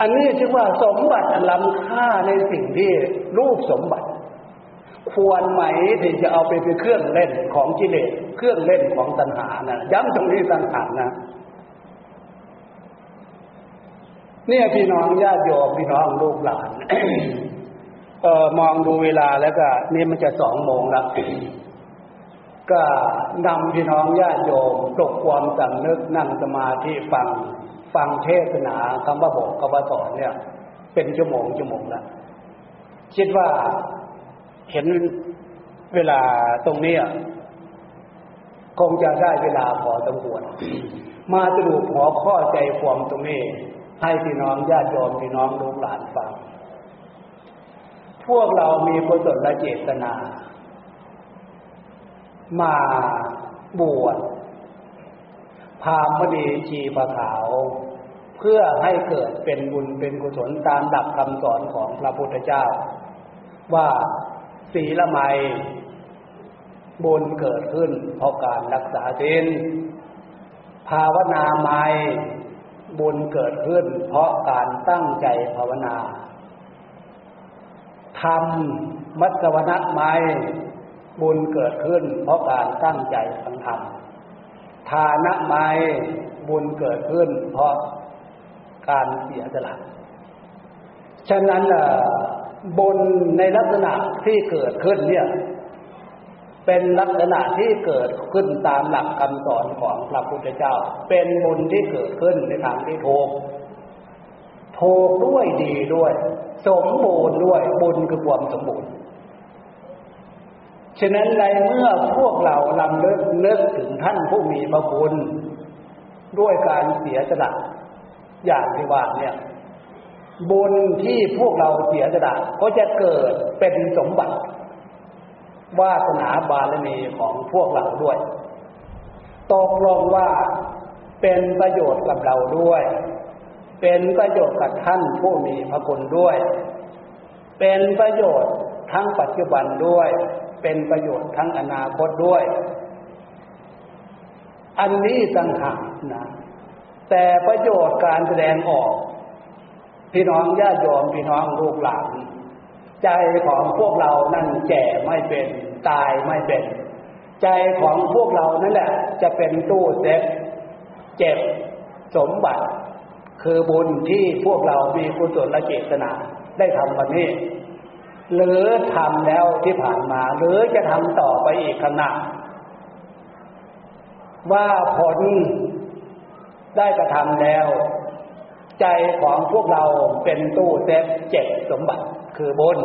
อันนี้จึงว่าสมบัติล้ำค่าในสิ่งที่รูปสมบัติ ควรไหมที่จะเอาไปเป็นเครื่องเล่นของกิเลสเครื่องเล่นของตัณหานะย้ำตรงนี้ตัณหานะ เนี่ยพี่น้องญาติโยมพี่น้องลูกหลานเออมองดูเวลาแล้วก็นี่มันจะสองโมงแล้วก็นำพี่น้องญาติโยมปลุกความสำนึกนั่งสมาธิฟังฟังเทศนาคำว่าบอกคำว่าสอนเนี่ย เป็นชั่วโมงชั่วโมงแล้วคิดว่าเห็นเวลาตรงนี้คงจะได้เวลาพอสมควรมาสรุปหัวข้อใจความตรงนี้ ให้พี่น้องญาติโยมพี่น้องลูกหลานฟัง พวกเรามีกุศลเจตนา มาบวชพามดีชีพขาว เพื่อให้เกิดเป็นบุญเป็นกุศลตามดับคำสอนของพระพุทธเจ้า ว่าศีละไมบุญเกิดขึ้นเพราะการรักษาศีลภาวนาไม บุญเกิดขึ้นเพราะการตั้งใจภาวนาทำมัสวนะไมบุญเกิดขึ้น เพราะการตั้งใจฟังธรรมทานะไมบุญเกิดขึ้น เพราะการเสียสละฉะนั้นบุญในลักษณะที่เกิดขึ้นเนี่ย เป็นลักษณะที่เกิดขึ้นตามหลักคำสอนของพระพุทธเจ้า เป็นบุญที่เกิดขึ้นในทางที่ถูกถูกด้วยดีด้วย สมบูรณ์ด้วยบุญคือความสมบูรณ์ ฉะนั้นในเมื่อพวกเราลำเลิกนึกถึงท่านผู้มีพระคุณด้วยการเสียสละอย่างที่ว่าเนี่ยบุญที่พวกเราเสียสละก็จะเกิดเป็นสมบัติ วาสนาบารมีของพวกเราด้วย ตกลงว่าเป็นประโยชน์กับเราด้วย เป็นประโยชน์กับท่านผู้มีพระคุณด้วย เป็นประโยชน์ทั้งปัจจุบันด้วย เป็นประโยชน์ทั้งอนาคตด้วย อันนี้ต่างหากนะ แต่ประโยชน์การแสดงออก พี่น้องญาติโยมพี่น้องลูกหลานใจของพวกเรานั่นแก่ไม่เป็น ตายไม่เป็น ใจของพวกเรานั่นแหละ จะเป็นตู้เซฟเจ็บสมบัติ คือบุญที่พวกเรามีกุศลและเจตนาได้ทำวันนี้ หรือทำแล้วที่ผ่านมา หรือจะทำต่อไปอีกขณะว่าผลได้กระทำแล้ว ใจของพวกเราเป็นตู้เซฟเจ็ดสมบัติ คือบน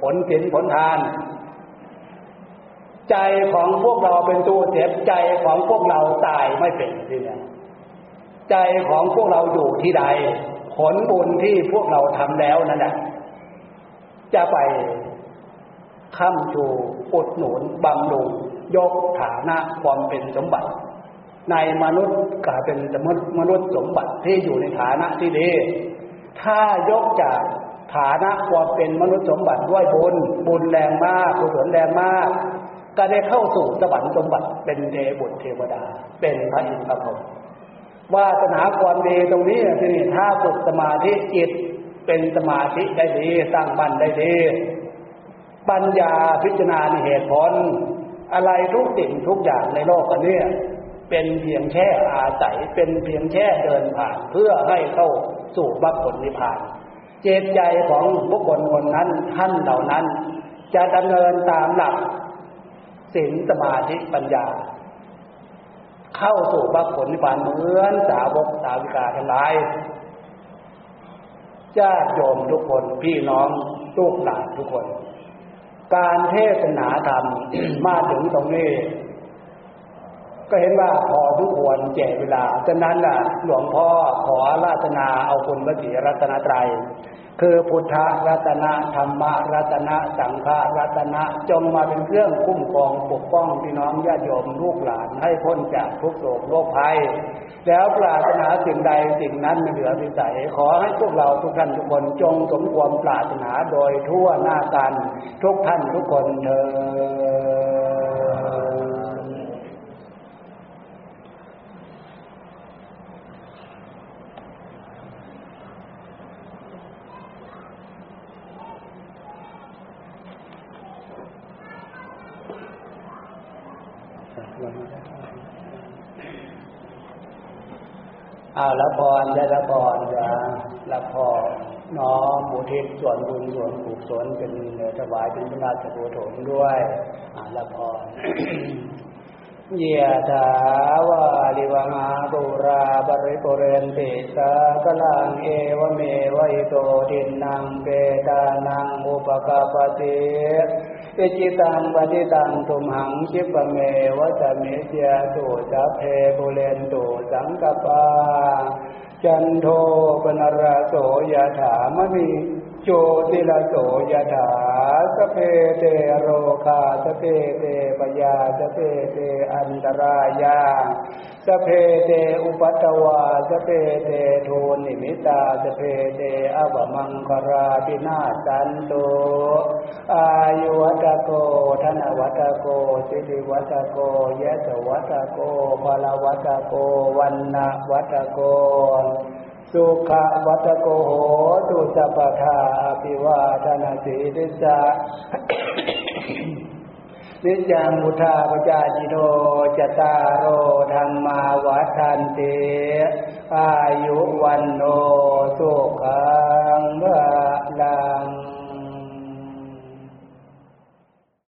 ผลสินผลทาน ใจของพวกเราเป็นตู้เซฟใจของพวกเราตายไม่เป็นที่นี่ใจของพวกเราอยู่ที่ใด ผลบุญที่พวกเราทำแล้วนั่นแหละจะไปค้ำชูอุดหนุนบำรุงยกฐานะความเป็นสมบัติ ในมนุษย์กลายเป็นสมมนุษย์สมบัติที่อยู่ในฐานะที่ดี ถ้ายกจากฐานะความเป็นมนุษย์สมบัติด้วยบุญบุญแรงมากกุศลแรงมาก ก็ได้เข้าสู่สวรรค์สมบัติเป็นเทบุตรเทวดา เป็นพระอินทร์พระพรหมวาสนาความดีตรงนี้ที่นี่ถ้าฝึกสมาธิจิตเป็นสมาธิได้ดีสร้างบันได้ดี ปัญญาพิจารณาในเหตุผล อะไรทุกสิ่งทุกอย่างในโลกอันนี้เป็นเพียงแค่อาศัยเป็นเพียงแค่เดินผ่านเพื่อให้เข้าสู่มรรคผลนิพพาน เจตใจของบุคคลคนนั้นท่านเหล่านั้น จะดำเนินตามหลัก ศีลสมาธิปัญญา เข้าสู่มรรคผลนิพพานเหมือนสาวกสาวิกาทั้งหลายญาติโยมทุกคนพี่น้องลูกหลานทุกคน การเทศนาธรรมมาถึงตรงนี้ ก็เห็นว่าพอทุกควรแก่เวลา ฉะนั้นล่ะ หลวงพ่อขอราตนาเอาคุณพระศรีรัตนตรัย คือพุทธรัตนะธรรมรัตนะสังฆรัตนะจงมาเป็นเครื่องคุ้มครองปกป้องพี่น้องญาติโยมลูกหลานให้พ้นจากทุกโศกโรคภัย แล้วปรารถนาสิ่งใดสิ่งนั้นไม่เหลือวิสัย ขอให้พวกเราทุกท่านทุกคนจงสมความปรารถนาโดยทั่วหน้ากัน ทุกท่านทุกคนเถิด อาละพรได้ละพรจะละพรน้อมบุทิศส่วนบุญส่วนกุศลเป็นถวายเป็นพระราชโภถมด้วยอาละพรเยถาวาลิวหาบุราบริโภเรนติสากลังเอวเมวิโตดินนางเปตานังอุปกาปติเอ จิตังปฏิตังตุมหังคิปเมวะสะมิชฌะตุ สัพเพ ปูเรนตุสังกัปปา จันโทปัณณะระโส ยะถามะณิ โชติระโส ยะถา สัพเพเตโรคา สัพเพเต ภะยา สัพเพเตอันตะรายา สัพเพเตอุปัททะวา สัพเพเต ทุนนิมิตตา สัพเพเต อะวะมังคะลา วินาสสันตุอายุวัตโกธนวัตโกสิริวัตโกยะสวัตโกภลวัตโกวันนาวัตโก สุขวัตโกโหตุสัพพาอภิวาทนาสีริสะนิจังุทาปจาจิโนจตาโรธรรมาวัฏันติอายุวันโนสุขังละ